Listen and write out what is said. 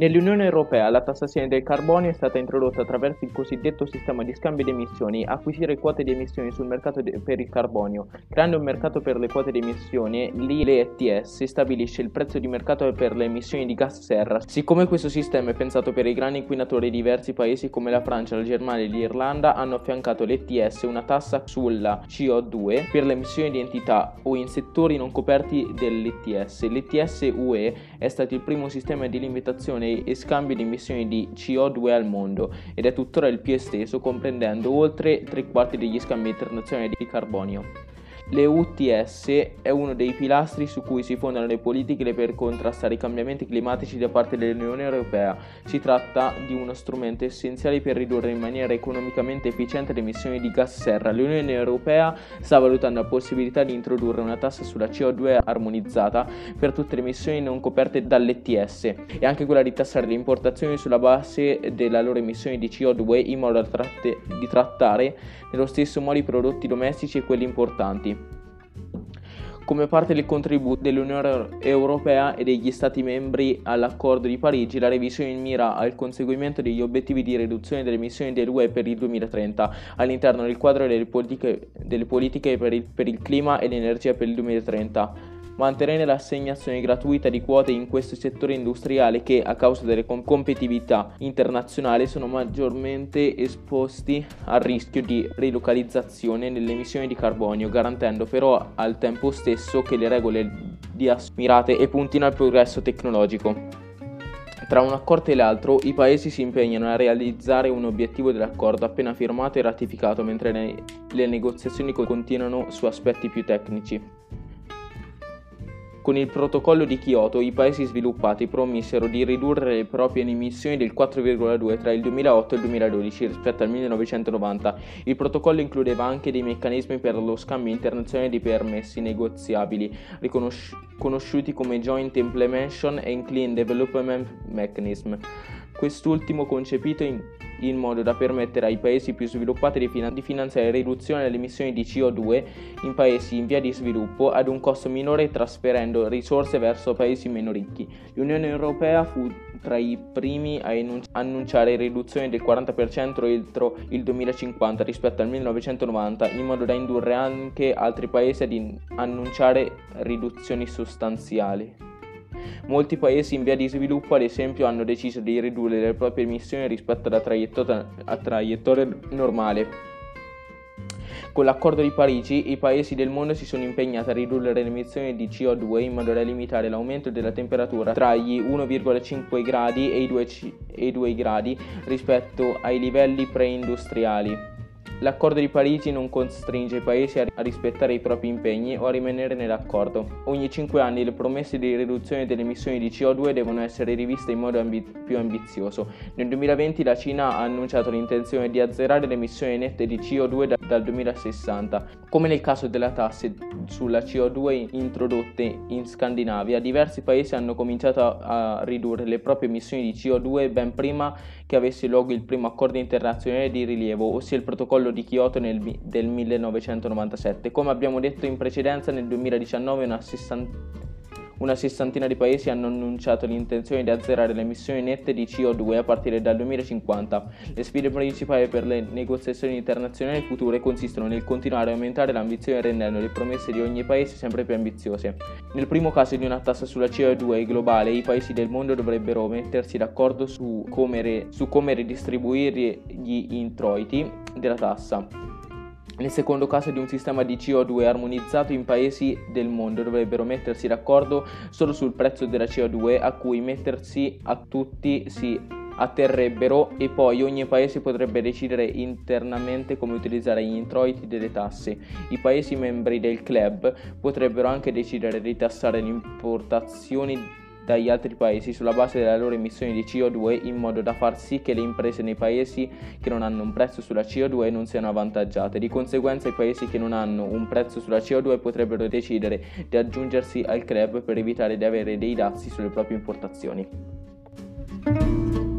Nell'Unione Europea la tassazione del carbonio è stata introdotta attraverso il cosiddetto sistema di scambio di emissioni, acquisire quote di emissioni sul mercato de- per il carbonio. Creando un mercato per le quote di emissioni, l'ILETS stabilisce il prezzo di mercato per le emissioni di gas serra. Siccome questo sistema è pensato per i grandi inquinatori, diversi paesi come la Francia, la Germania e l'Irlanda hanno affiancato l'ETS una tassa sulla CO2 per le emissioni di entità o in settori non coperti dell'ETS. L'ETS UE è stato il primo sistema di limitazione e scambio di emissioni di CO2 al mondo ed è tuttora il più esteso comprendendo oltre tre quarti degli scambi internazionali di carbonio. Le UTS è uno dei pilastri su cui si fondano le politiche per contrastare i cambiamenti climatici da parte dell'Unione Europea. Si tratta di uno strumento essenziale per ridurre in maniera economicamente efficiente le emissioni di gas serra. L'Unione Europea sta valutando la possibilità di introdurre una tassa sulla CO2 armonizzata per tutte le emissioni non coperte dall'ETS e anche quella di tassare le importazioni sulla base della loro emissione di CO2 in modo da tratte, di trattare nello stesso modo i prodotti domestici e quelli importanti. Come parte del contributo dell'Unione Europea e degli Stati membri all'Accordo di Parigi, la revisione mira al conseguimento degli obiettivi di riduzione delle emissioni dell'UE per il 2030 all'interno del quadro delle politiche, delle politiche per, il, per il clima e l'energia per il 2030 mantenere l'assegnazione gratuita di quote in questo settore industriale che, a causa delle com- competitività internazionali, sono maggiormente esposti al rischio di rilocalizzazione nelle emissioni di carbonio, garantendo però al tempo stesso che le regole di mirate e puntino al progresso tecnologico. Tra un accordo e l'altro, i paesi si impegnano a realizzare un obiettivo dell'accordo appena firmato e ratificato, mentre le negoziazioni continuano su aspetti più tecnici. Con il protocollo di Kyoto i paesi sviluppati promissero di ridurre le proprie emissioni del 4,2 tra il 2008 e il 2012 rispetto al 1990. Il protocollo includeva anche dei meccanismi per lo scambio internazionale di permessi negoziabili, riconosciuti come Joint Implementation and Clean Development Mechanism quest'ultimo concepito in, in, modo da permettere ai paesi più sviluppati di, finan- di, finanziare riduzione delle emissioni di CO2 in paesi in via di sviluppo ad un costo minore trasferendo risorse verso paesi meno ricchi. L'Unione Europea fu tra i primi a annunciare riduzioni del 40% entro il 2050 rispetto al 1990 in modo da indurre anche altri paesi ad annunciare riduzioni sostanziali. Molti paesi in via di sviluppo, ad esempio, hanno deciso di ridurre le proprie emissioni rispetto alla traiettoria, normale. Con l'accordo di Parigi i paesi del mondo si sono impegnati a ridurre le emissioni di CO2 in modo da limitare l'aumento della temperatura tra gli 1,5 gradi e i 2, e i 2 gradi rispetto ai livelli preindustriali. L'accordo di Parigi non costringe i paesi a rispettare i propri impegni o a rimanere nell'accordo. Ogni 5 anni le promesse di riduzione delle emissioni di CO2 devono essere riviste in modo ambi- più ambizioso. Nel 2020 la Cina ha annunciato l'intenzione di azzerare le emissioni nette di CO2 da- dal 2060. Come nel caso della tasse sulla CO2 introdotte in Scandinavia, diversi paesi hanno cominciato a, a ridurre le proprie emissioni di CO2 ben prima che avesse luogo il primo accordo internazionale di rilievo, ossia il protocollo di Kyoto nel, del 1997. Come abbiamo detto in precedenza, nel 2019 una sessantina una sessantina di paesi hanno annunciato l'intenzione di azzerare le emissioni nette di CO2 a partire dal 2050. Le sfide principali per le negoziazioni internazionali future consistono nel continuare a aumentare l'ambizione rendendo le promesse di ogni paese sempre più ambiziose. Nel primo caso di una tassa sulla CO2 globale, i paesi del mondo dovrebbero mettersi d'accordo su come, re, su come redistribuire gli introiti della tassa. Nel secondo caso di un sistema di CO2 armonizzato, i paesi del mondo dovrebbero mettersi d'accordo solo sul prezzo della CO2 a cui mettersi a tutti si atterrebbero e poi ogni paese potrebbe decidere internamente come utilizzare gli introiti delle tasse. I paesi membri del club potrebbero anche decidere di tassare le importazioni dagli altri paesi sulla base della loro emissione di CO2 in modo da far sì che le imprese nei paesi che non hanno un prezzo sulla CO2 non siano avvantaggiate. Di conseguenza i paesi che non hanno un prezzo sulla CO2 potrebbero decidere di aggiungersi al club per evitare di avere dei dazi sulle proprie importazioni.